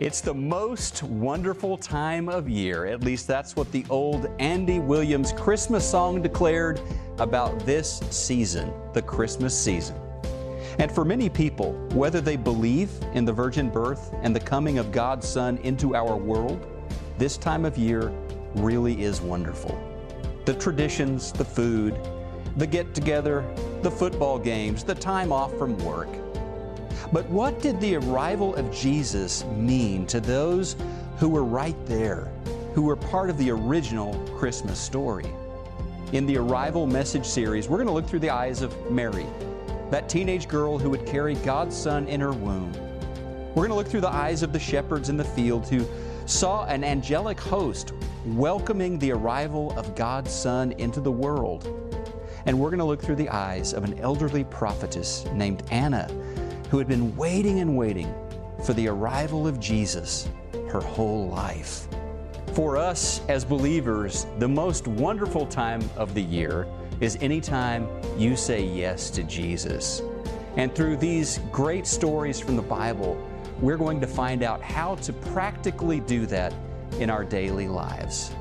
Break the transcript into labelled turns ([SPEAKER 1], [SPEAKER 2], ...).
[SPEAKER 1] It's the most wonderful time of year. At least that's what the old Andy Williams Christmas song declared about this season, the Christmas season. And for many people, whether they believe in the virgin birth and the coming of God's Son into our world, this time of year really is wonderful. The traditions, the food, the get together, the football games, the time off from work. But what did the arrival of Jesus mean to those who were right there, who were part of the original Christmas story? In the Arrival Message series, we're going to look through the eyes of Mary, that teenage girl who would carry God's Son in her womb. We're going to look through the eyes of the shepherds in the field who saw an angelic host welcoming the arrival of God's Son into the world. And we're going to look through the eyes of an elderly prophetess named Anna who had been waiting and waiting for the arrival of Jesus her whole life. For us as believers, the most wonderful time of the year is any time you say yes to Jesus. And through these great stories from the Bible, we're going to find out how to practically do that in our daily lives.